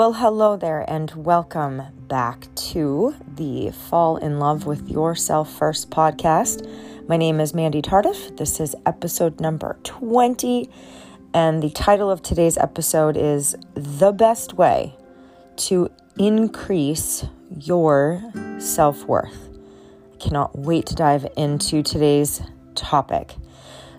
Well, hello there, and welcome back to the Fall in Love with Yourself First podcast. My name is Mandy Tardiff. This is episode number 20, and the title of today's episode is The Best Way to Increase Your Self Worth. I cannot wait to dive into today's topic.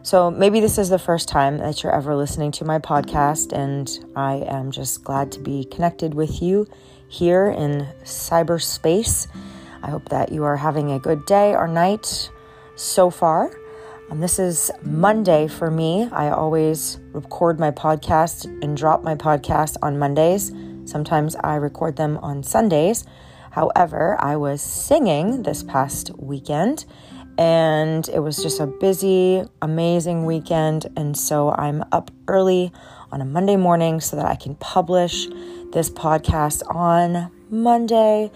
So, maybe this is the first time that you're ever listening to my podcast, and I am just glad to be connected with you here in cyberspace. I hope that you are having a good day or night so far. Um, this is Monday for me. I always record my podcast and drop my podcast on Mondays. Sometimes I record them on Sundays. However, I was singing this past weekend and it was just a busy, amazing weekend. And so I'm up early on a Monday morning so that I can publish this podcast on Monday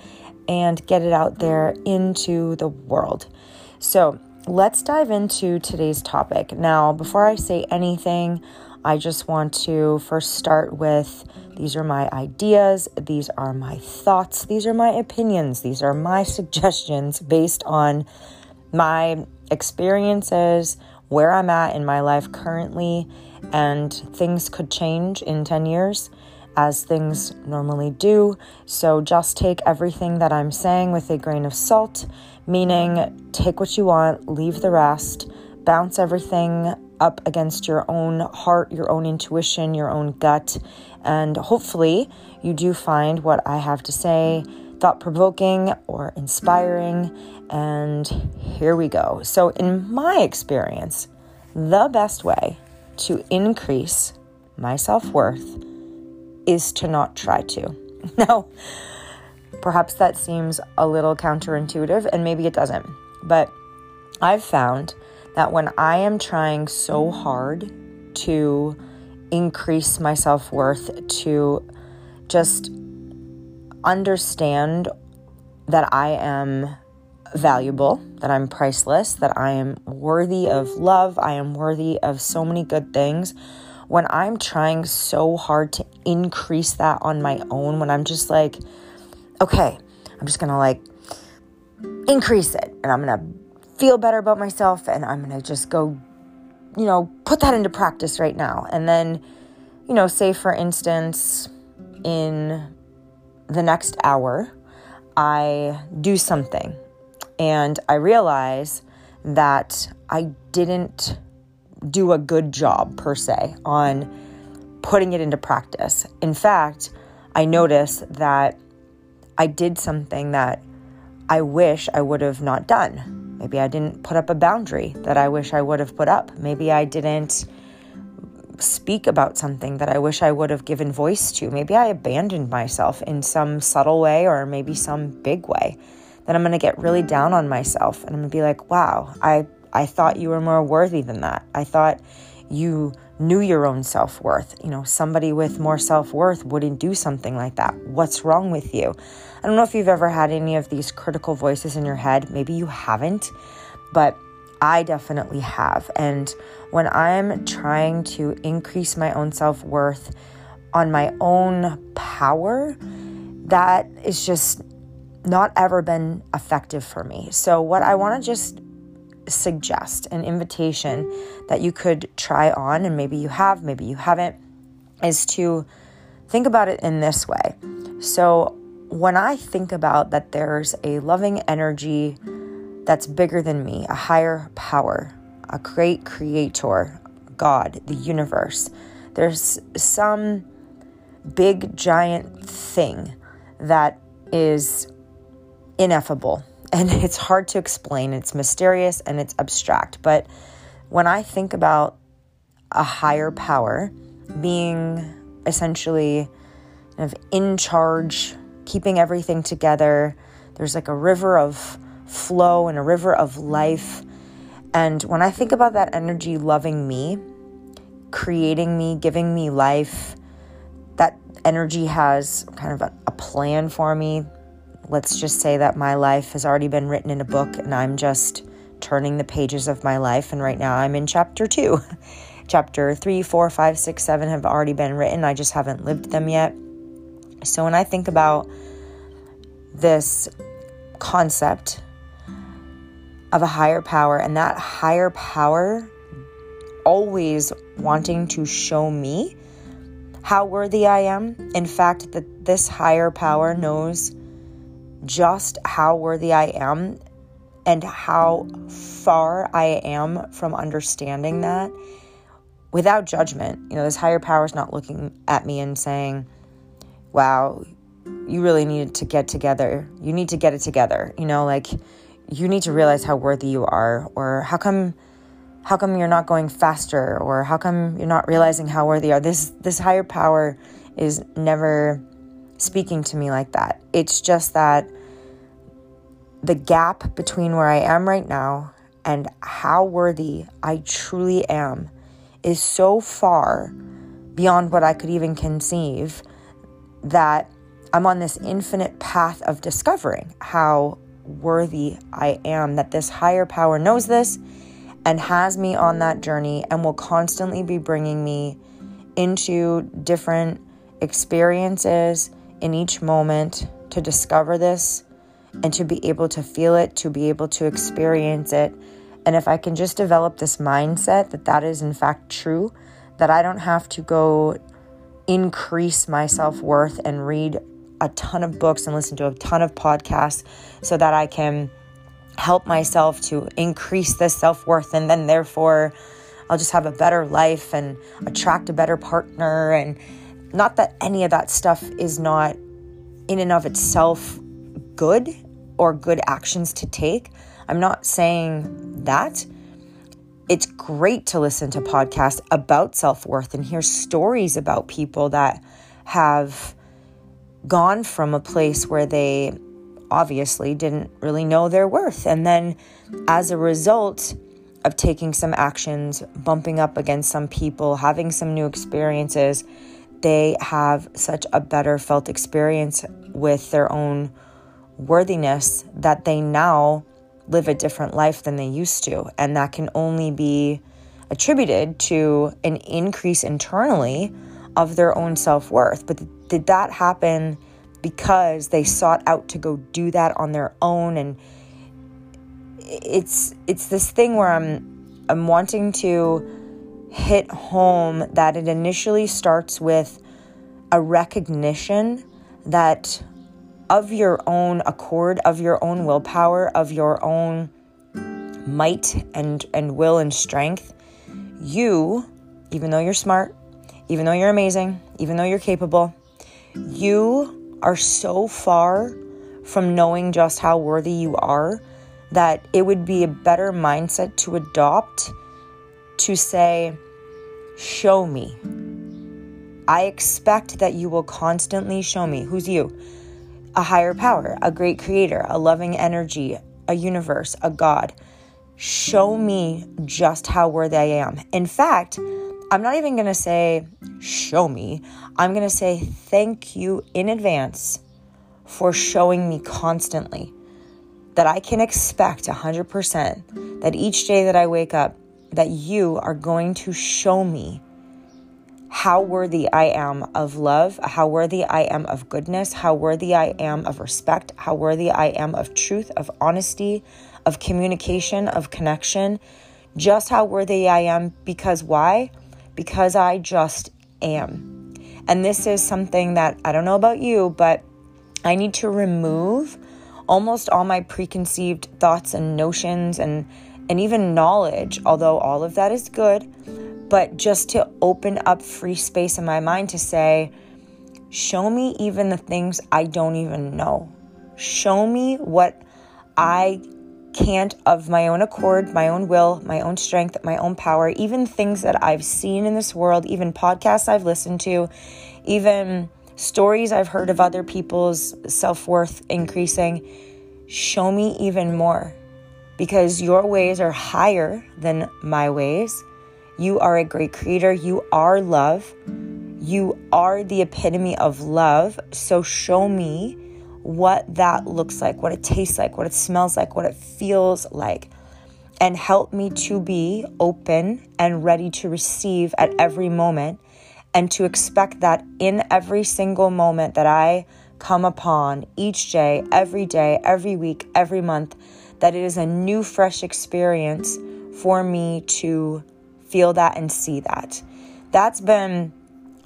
and get it out there into the world. So let's dive into today's topic. Now, before I say anything, I just want to first start with these are my ideas, these are my thoughts, these are my opinions, these are my suggestions based on my experiences, where I'm at in my life currently, and things could change in 10 years as things normally do. So just take everything that I'm saying with a grain of salt, meaning take what you want, leave the rest, bounce everything up against your own heart, your own intuition, your own gut, and hopefully you do find what I have to say thought provoking or inspiring. And here we go. So, in my experience, the best way to increase my self worth is to not try to. Now, perhaps that seems a little counterintuitive, and maybe it doesn't. But I've found that when I am trying so hard to increase my self worth, to just understand that I am valuable, that I'm priceless, that I am worthy of love, I am worthy of so many good things. When I'm trying so hard to increase that on my own, when I'm just like, okay, I'm just gonna like increase it and I'm gonna feel better about myself and I'm gonna just go, you know, put that into practice right now. And then, you know, say for instance, in the next hour, I do something and I realize that I didn't do a good job per se on putting it into practice. In fact, I notice that I did something that I wish I would have not done. Maybe I didn't put up a boundary that I wish I would have put up. Maybe I didn't speak about something that I wish I would have given voice to. Maybe I abandoned myself in some subtle way or maybe some big way. Then I'm going to get really down on myself and I'm going to be like, "Wow, I I thought you were more worthy than that. I thought you knew your own self-worth. You know, somebody with more self-worth wouldn't do something like that. What's wrong with you?" I don't know if you've ever had any of these critical voices in your head. Maybe you haven't, but I definitely have. And when I'm trying to increase my own self worth on my own power, that is just not ever been effective for me. So, what I want to just suggest an invitation that you could try on, and maybe you have, maybe you haven't, is to think about it in this way. So, when I think about that there's a loving energy that's bigger than me, a higher power, a great creator, God, the universe. There's some big giant thing that is ineffable and it's hard to explain. It's mysterious and it's abstract. But when I think about a higher power being essentially kind of in charge, keeping everything together, there's like a river of flow and a river of life. And when I think about that energy loving me, creating me, giving me life, that energy has kind of a, a plan for me. Let's just say that my life has already been written in a book and I'm just turning the pages of my life. And right now I'm in chapter two. chapter three, four, five, six, seven have already been written. I just haven't lived them yet. So when I think about this concept of a higher power and that higher power always wanting to show me how worthy I am. In fact, that this higher power knows just how worthy I am and how far I am from understanding that without judgment. You know, this higher power is not looking at me and saying, wow, you really need to get together. You need to get it together. You know, like you need to realize how worthy you are or how come how come you're not going faster or how come you're not realizing how worthy you are? This this higher power is never speaking to me like that. It's just that the gap between where i am right now and how worthy i truly am is so far beyond what i could even conceive that i'm on this infinite path of discovering how worthy I am, that this higher power knows this and has me on that journey and will constantly be bringing me into different experiences in each moment to discover this and to be able to feel it, to be able to experience it. And if I can just develop this mindset that that is in fact true, that I don't have to go increase my self worth and read a ton of books and listen to a ton of podcasts so that I can help myself to increase this self worth and then therefore I'll just have a better life and attract a better partner. And not that any of that stuff is not in and of itself good or good actions to take. I'm not saying that. It's great to listen to podcasts about self worth and hear stories about people that have gone from a place where they obviously didn't really know their worth. And then as a result of taking some actions, bumping up against some people, having some new experiences, they have such a better felt experience with their own worthiness that they now live a different life than they used to. And that can only be attributed to an increase internally of their own self worth. But did that happen because they sought out to go do that on their own? And it's it's this thing where I'm I'm wanting to hit home that it initially starts with a recognition that of your own accord, of your own willpower, of your own might and and will and strength, you, even though you're smart, even though you're amazing, even though you're capable, you are so far from knowing just how worthy you are that it would be a better mindset to adopt to say, Show me. I expect that you will constantly show me. Who's you? A higher power, a great creator, a loving energy, a universe, a God. Show me just how worthy I am. In fact, I'm not even going to say, show me. I'm going to say, thank you in advance for showing me constantly that I can expect 100% that each day that I wake up, that you are going to show me how worthy I am of love, how worthy I am of goodness, how worthy I am of respect, how worthy I am of truth, of honesty, of communication, of connection, just how worthy I am because why? Because I just am. And this is something that I don't know about you, but I need to remove almost all my preconceived thoughts and notions and and even knowledge, although all of that is good, but just to open up free space in my mind to say, show me even the things I don't even know. Show me what I can't, of my own accord, my own will, my own strength, my own power, even things that I've seen in this world, even podcasts I've listened to, even stories I've heard of other people's self worth increasing, show me even more because your ways are higher than my ways. You are a great creator. You are love. You are the epitome of love. So show me what that looks like, what it tastes like, what it smells like, what it feels like, and help me to be open and ready to receive at every moment and to expect that in every single moment that I come upon each day, every day, every week, every month, that it is a new, fresh experience for me to feel that and see that. That's been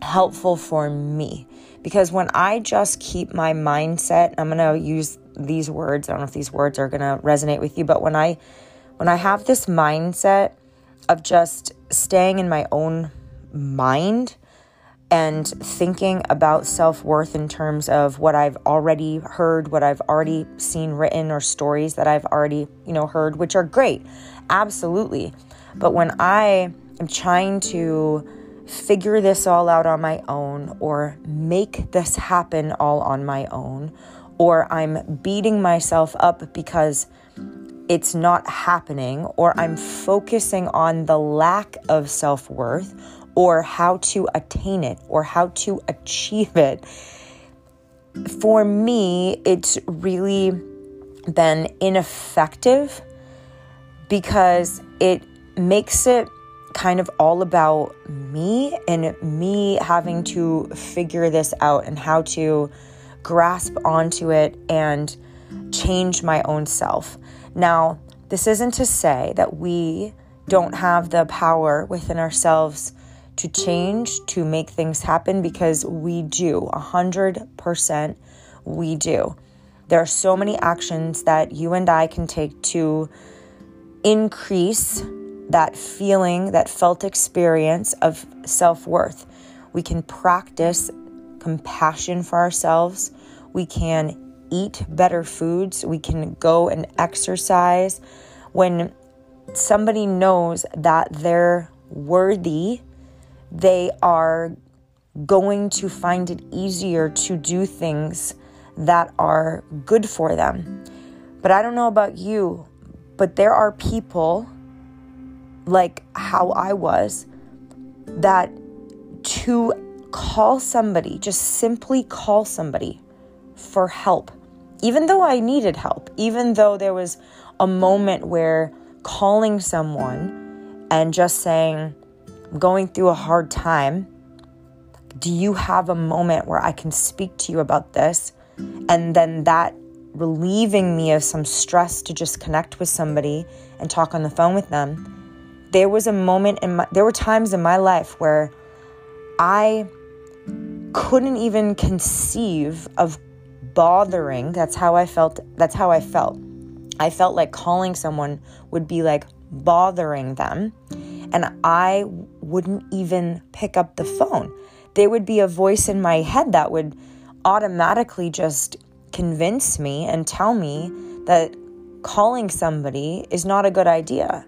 helpful for me because when I just keep my mindset, I'm going to use these words. I don't know if these words are going to resonate with you, but when I when I have this mindset of just staying in my own mind and thinking about self worth in terms of what I've already heard, what I've already seen written, or stories that I've already, you know, heard, which are great, absolutely. But when I am trying to figure this all out on my own, or make this happen all on my own, or I'm beating myself up because it's not happening, or I'm focusing on the lack of self worth or how to attain it or how to achieve it. For me, it's really been ineffective because it makes it kind of all about me and me having to figure this out and how to grasp onto it and change my own self. Now, this isn't to say that we don't have the power within ourselves to change, to make things happen because we do. A hundred percent, we do. There are so many actions that you and I can take to increase that feeling, that felt experience of self worth. We can practice compassion for ourselves. We can eat better foods. We can go and exercise. When somebody knows that they're worthy they are going to find it easier to do things that are good for them. But I don't know about you, but there are people like how I was that to call somebody, just simply call somebody for help, even though I needed help, even though there was a moment where calling someone and just saying, I'm going through a hard time, do you have a moment where I can speak to you about this? And then that relieving me of some stress to just connect with somebody and talk on the phone with them. There was a moment in my, there were times in my life where I couldn't even conceive of bothering. That's how I felt. That's how I felt. I felt like calling someone would be like bothering them and I wouldn't even pick up the phone. There would be a voice in my head that would automatically just convince me and tell me that calling somebody is not a good idea.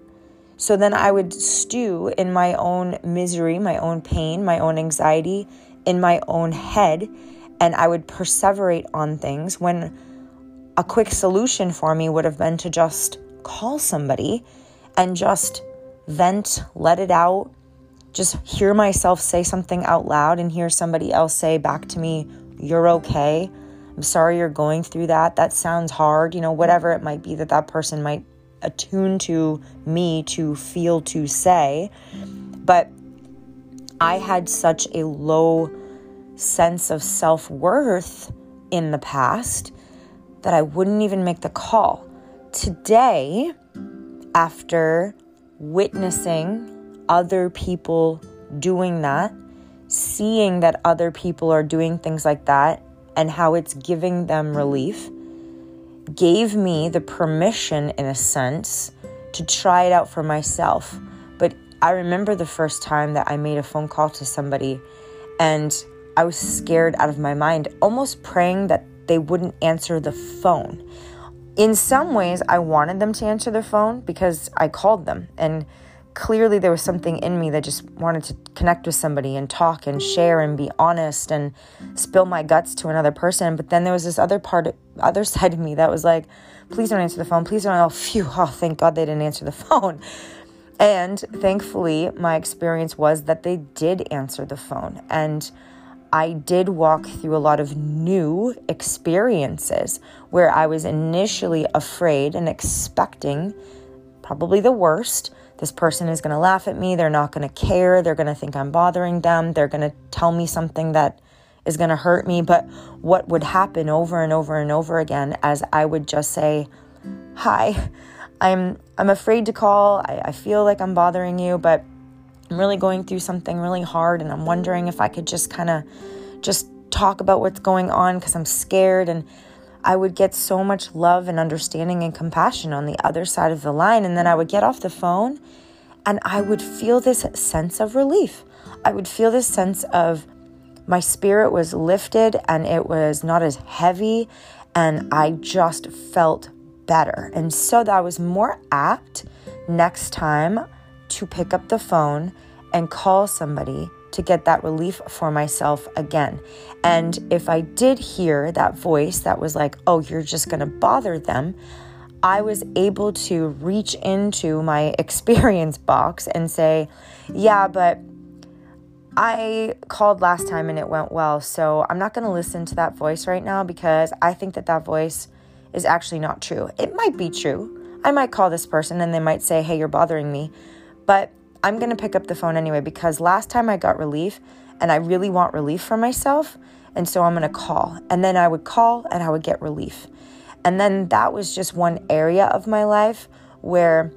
So then I would stew in my own misery, my own pain, my own anxiety, in my own head, and I would perseverate on things when a quick solution for me would have been to just call somebody and just vent, let it out, just hear myself say something out loud and hear somebody else say back to me, You're okay. I'm sorry you're going through that. That sounds hard. You know, whatever it might be that that person might attune to me to feel to say. But I had such a low sense of self worth in the past that I wouldn't even make the call. Today, after witnessing other people doing that, seeing that other people are doing things like that, and how it's giving them relief, gave me the permission, in a sense, to try it out for myself. But I remember the first time that I made a phone call to somebody and I was scared out of my mind, almost praying that they wouldn't answer the phone in some ways, I wanted them to answer their phone because I called them. And clearly, there was something in me that just wanted to connect with somebody and talk and share and be honest and spill my guts to another person. But then there was this other part, other side of me that was like, please don't answer the phone. Please don't. Oh, phew. Oh, thank God they didn't answer the phone. And thankfully, my experience was that they did answer the phone. And I did walk through a lot of new experiences where I was initially afraid and expecting probably the worst this person is going to laugh at me. They're not going to care. They're going to think I'm bothering them. They're going to tell me something that is going to hurt me. But what would happen over and over and over again as I would just say, Hi, I'm I'm afraid to call. I, I feel like I'm bothering you, but I'm really going through something really hard and I'm wondering if I could just kind of just talk about what's going on because I'm scared and I would get so much love and understanding and compassion on the other side of the line. And then I would get off the phone and I would feel this sense of relief. I would feel this sense of my spirit was lifted and it was not as heavy. And I just felt better. And so that I was more apt next time to pick up the phone and call somebody to get that relief for myself again. And if I did hear that voice that was like, oh, you're just going to bother them, I was able to reach into my experience box and say, yeah, but I called last time and it went well. So I'm not going to listen to that voice right now because I think that that voice is actually not true. It might be true. I might call this person and they might say, hey, you're bothering me. But I'm going to pick up the phone anyway because last time I got relief and I really want relief for myself. And so I'm going to call. And then I would call and I would get relief. And then that was just one area of my life where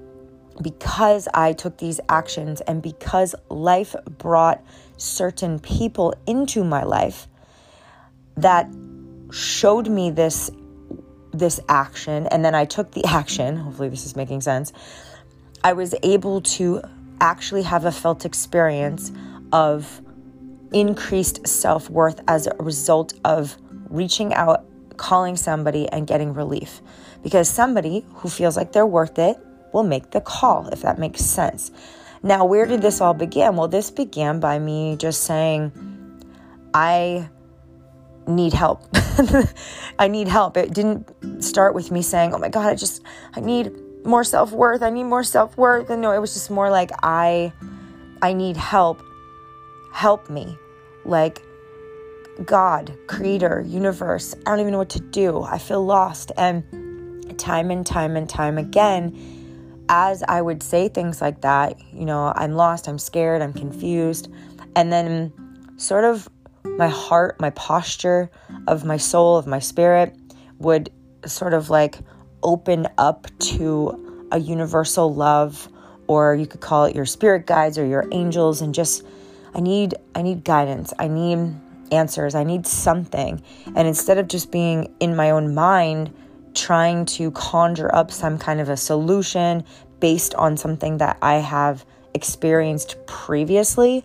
because I took these actions and because life brought certain people into my life that showed me this this action and then I took the action hopefully this is making sense I was able to actually have a felt experience of increased self worth as a result of reaching out, calling somebody, and getting relief. Because somebody who feels like they're worth it will make the call, if that makes sense. Now, where did this all begin? Well, this began by me just saying, I need help. I need help. It didn't start with me saying, oh my God, I just, I need more self-worth. I need more self-worth. And no, it was just more like I I need help. Help me. Like God, creator, universe. I don't even know what to do. I feel lost. And time and time and time again, as I would say things like that, you know, I'm lost, I'm scared, I'm confused. And then sort of my heart, my posture of my soul, of my spirit would sort of like open up to a universal love or you could call it your spirit guides or your angels and just I need I need guidance. I need answers. I need something. And instead of just being in my own mind trying to conjure up some kind of a solution based on something that I have experienced previously,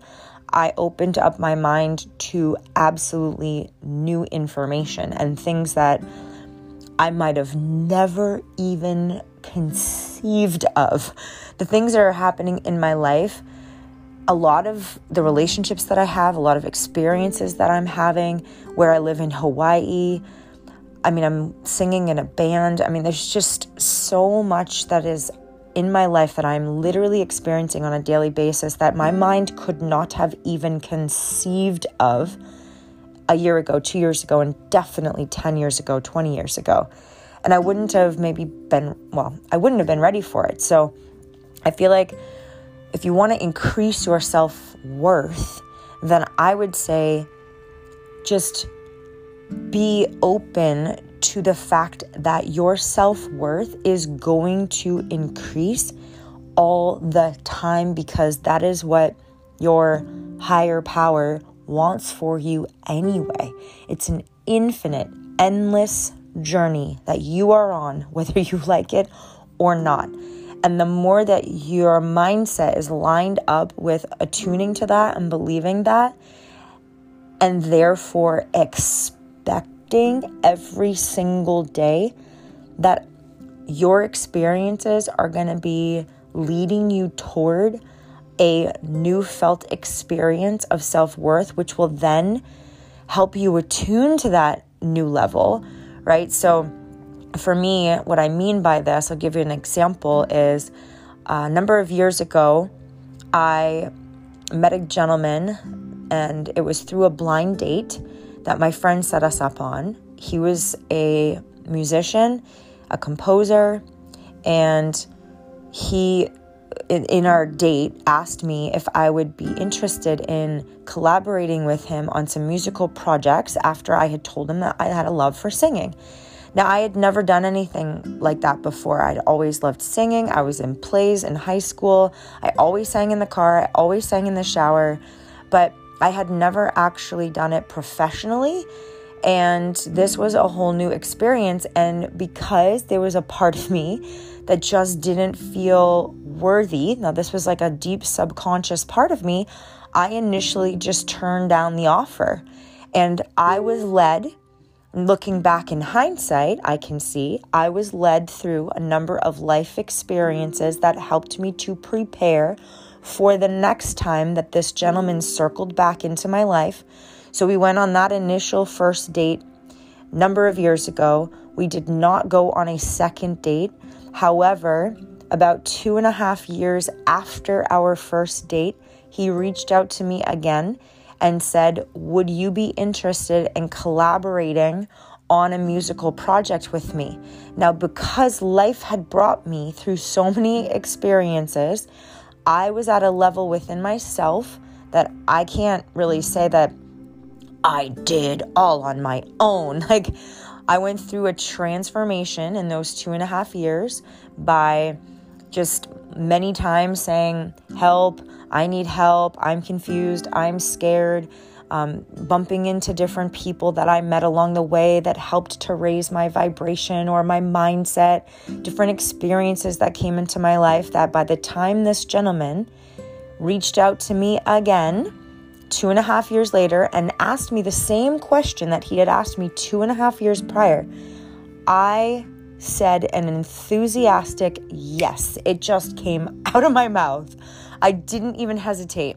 I opened up my mind to absolutely new information and things that I might have never even conceived of. The things that are happening in my life, a lot of the relationships that I have, a lot of experiences that I'm having, where I live in Hawaii. I mean, I'm singing in a band. I mean, there's just so much that is in my life that I'm literally experiencing on a daily basis that my mind could not have even conceived of a year ago, two years ago, and definitely 10 years ago, 20 years ago. And I wouldn't have maybe been, well, I wouldn't have been ready for it. So I feel like if you want to increase your self worth, then I would say just be open to the fact that your self worth is going to increase all the time because that is what your higher power wants for you anyway. It's an infinite, endless journey that you are on, whether you like it or not. And the more that your mindset is lined up with attuning to that and believing that, and therefore expecting every single day that your experiences are going to be leading you toward a new felt experience of self worth, which will then help you attune to that new level, right? So, for me, what I mean by this, I'll give you an example, is uh, a number of years ago, I met a gentleman, and it was through a blind date that my friend set us up on. He was a musician, a composer, and he in, in our date, asked me if I would be interested in collaborating with him on some musical projects after I had told him that I had a love for singing. Now, I had never done anything like that before. I'd always loved singing. I was in plays in high school. I always sang in the car. I always sang in the shower. But I had never actually done it professionally. And this was a whole new experience. And because there was a part of me that just didn't feel worthy, now this was like a deep subconscious part of me, I initially just turned down the offer. And I was led, looking back in hindsight, I can see I was led through a number of life experiences that helped me to prepare for the next time that this gentleman circled back into my life so we went on that initial first date number of years ago. We did not go on a second date. However, about two and a half years after our first date, he reached out to me again and said, Would you be interested in collaborating on a musical project with me? Now, because life had brought me through so many experiences, I was at a level within myself that I can't really say that I did all on my own. Like, I went through a transformation in those two and a half years by just many times saying, Help, I need help, I'm confused, I'm scared. Um, bumping into different people that I met along the way that helped to raise my vibration or my mindset, different experiences that came into my life. That by the time this gentleman reached out to me again, two and a half years later and asked me the same question that he had asked me two and a half years prior, I said an enthusiastic yes. It just came out of my mouth. I didn't even hesitate.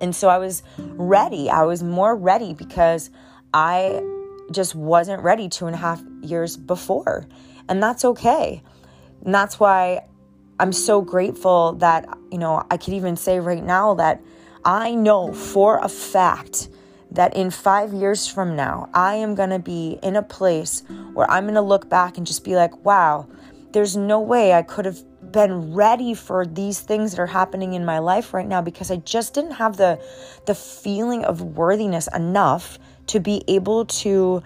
And so I was ready. I was more ready because I just wasn't ready two and a half years before. And that's okay. And that's why I'm so grateful that, you know, I could even say right now that I know for a fact that in five years from now, I am going to be in a place where I'm going to look back and just be like, wow, there's no way I could have been ready for these things that are happening in my life right now because I just didn't have the the feeling of worthiness enough to be able to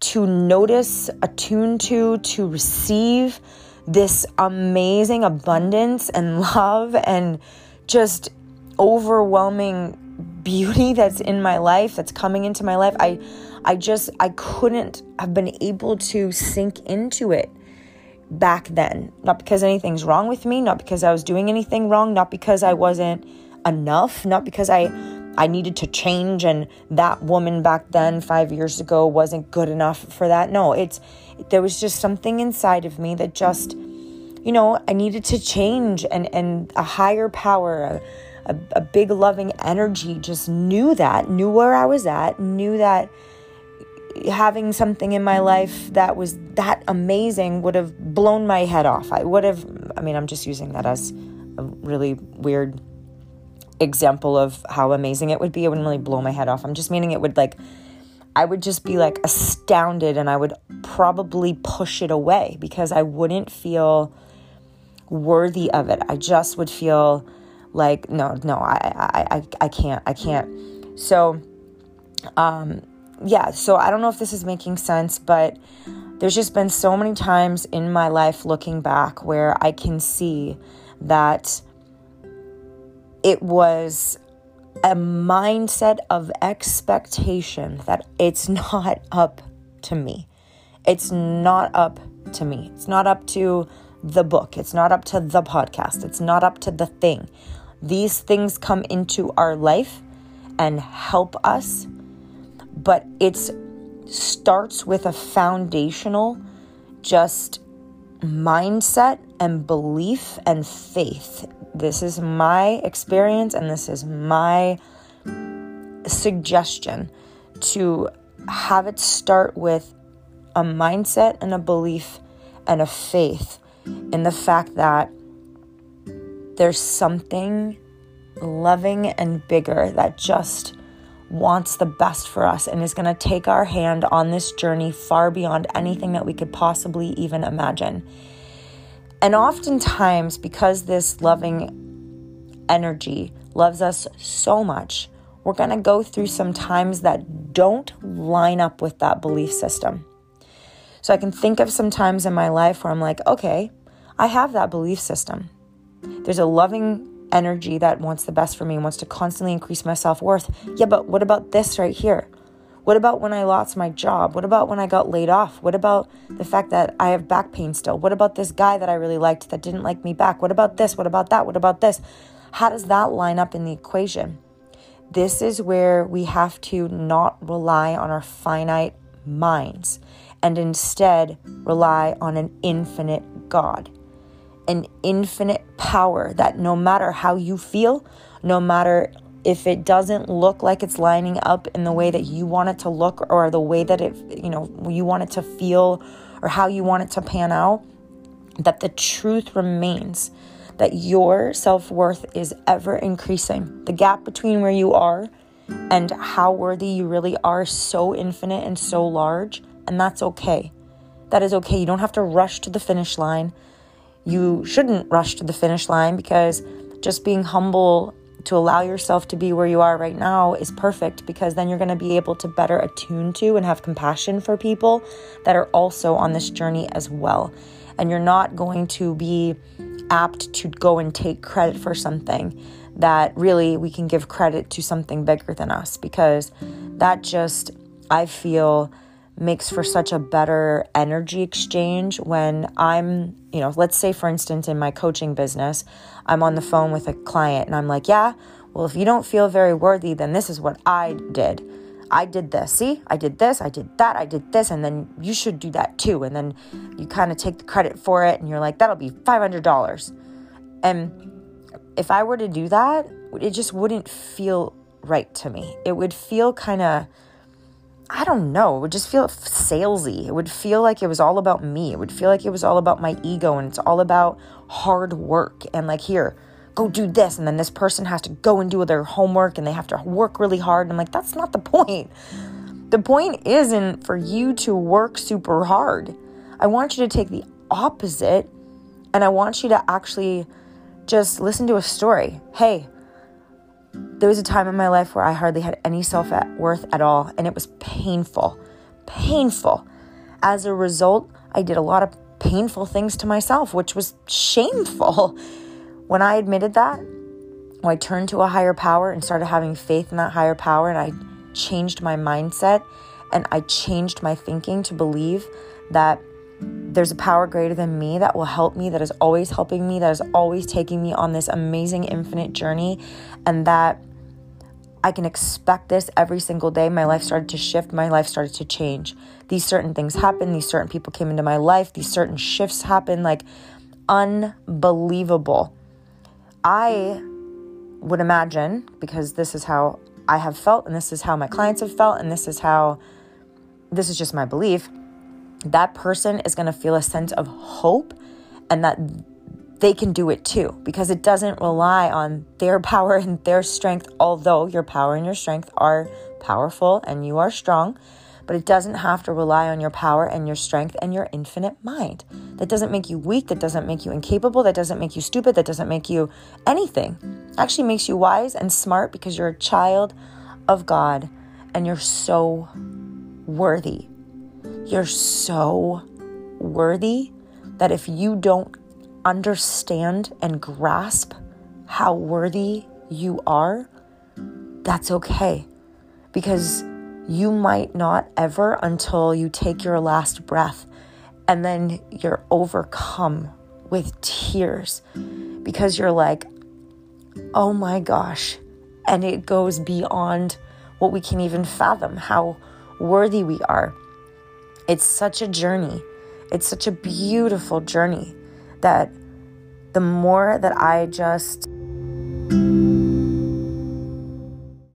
to notice, attune to, to receive this amazing abundance and love and just overwhelming beauty that's in my life that's coming into my life. I i just i couldn't have been able to sink into it back then. Not because anything's wrong with me not because i was doing anything wrong not because i wasn't enough not because i i needed to change and that woman back then 5 years ago wasn't good enough for that. No it's there was just something inside of me that just you know i needed to change and and a higher power a, a, a big loving energy just knew that, knew where I was at, knew that having something in my life that was that amazing would have blown my head off. I would have, I mean, I'm just using that as a really weird example of how amazing it would be. It wouldn't really blow my head off. I'm just meaning it would like, I would just be like astounded and I would probably push it away because I wouldn't feel worthy of it. I just would feel like no no I, I i i can't i can't. So um yeah so i don't know if this is making sense but there's just been so many times in my life looking back where i can see that it was a mindset of expectation that it's not up to me. It's not up to me. It's not up to the book. It's not up to the podcast. It's not up to the thing these things come into our life and help us, but it starts with a foundational just mindset and belief and faith. This is my experience and this is my suggestion to have it start with a mindset and a belief and a faith in the fact that there's something loving and bigger that just wants the best for us and is going to take our hand on this journey far beyond anything that we could possibly even imagine. And oftentimes, because this loving energy loves us so much, we're going to go through some times that don't line up with that belief system. So I can think of some times in my life where I'm like, okay, I have that belief system. There's a loving energy that wants the best for me, wants to constantly increase my self worth. Yeah, but what about this right here? What about when I lost my job? What about when I got laid off? What about the fact that I have back pain still? What about this guy that I really liked that didn't like me back? What about this? What about that? What about this? How does that line up in the equation? This is where we have to not rely on our finite minds and instead rely on an infinite God, an infinite power that no matter how you feel, no matter if it doesn't look like it's lining up in the way that you want it to look or the way that it, you know, you want it to feel or how you want it to pan out, that the truth remains that your self worth is ever increasing. The gap between where you are and how worthy you really are so infinite and so large, and that's okay. That is okay. You don't have to rush to the finish line. You shouldn't rush to the finish line because just being humble to allow yourself to be where you are right now is perfect because then you're going to be able to better attune to and have compassion for people that are also on this journey as well. And you're not going to be apt to go and take credit for something that really we can give credit to something bigger than us because that just, I feel, makes for such a better energy exchange when I'm, you know, let's say for instance in my coaching business, I'm on the phone with a client and I'm like, yeah, well, if you don't feel very worthy, then this is what I did. I did this. See, I did this, I did that, I did this, and then you should do that too. And then you kind of take the credit for it and you're like, that'll be $500. And if I were to do that, it just wouldn't feel right to me. It would feel kind of I don't know, it would just feel salesy. It would feel like it was all about me. It would feel like it was all about my ego and it's all about hard work and like here, go do this and then this person has to go and do their homework and they have to work really hard and I'm like that's not the point. The point isn't for you to work super hard. I want you to take the opposite and I want you to actually just listen to a story. Hey, there was a time in my life where I hardly had any self worth at all, and it was painful. Painful. As a result, I did a lot of painful things to myself, which was shameful. When I admitted that, I turned to a higher power and started having faith in that higher power, and I changed my mindset and I changed my thinking to believe that there's a power greater than me that will help me, that is always helping me, that is always taking me on this amazing infinite journey, and that I can expect this every single day. My life started to shift, my life started to change. These certain things happened, these certain people came into my life, these certain shifts happened like unbelievable. I would imagine, because this is how I have felt, and this is how my clients have felt, and this is how this is just my belief, that person is going to feel a sense of hope and that they can do it too because it doesn't rely on their power and their strength, although your power and your strength are powerful and you are strong, but it doesn't have to rely on your power and your strength and your infinite mind. That doesn't make you weak, that doesn't make you incapable, that doesn't make you stupid, that doesn't make you anything. It actually makes you wise and smart because you're a child of God and you're so worthy. You're so worthy that if you don't understand and grasp how worthy you are, that's okay. Because you might not ever until you take your last breath and then you're overcome with tears because you're like, oh my gosh. And it goes beyond what we can even fathom how worthy we are. It's such a journey. It's such a beautiful journey that the more that I just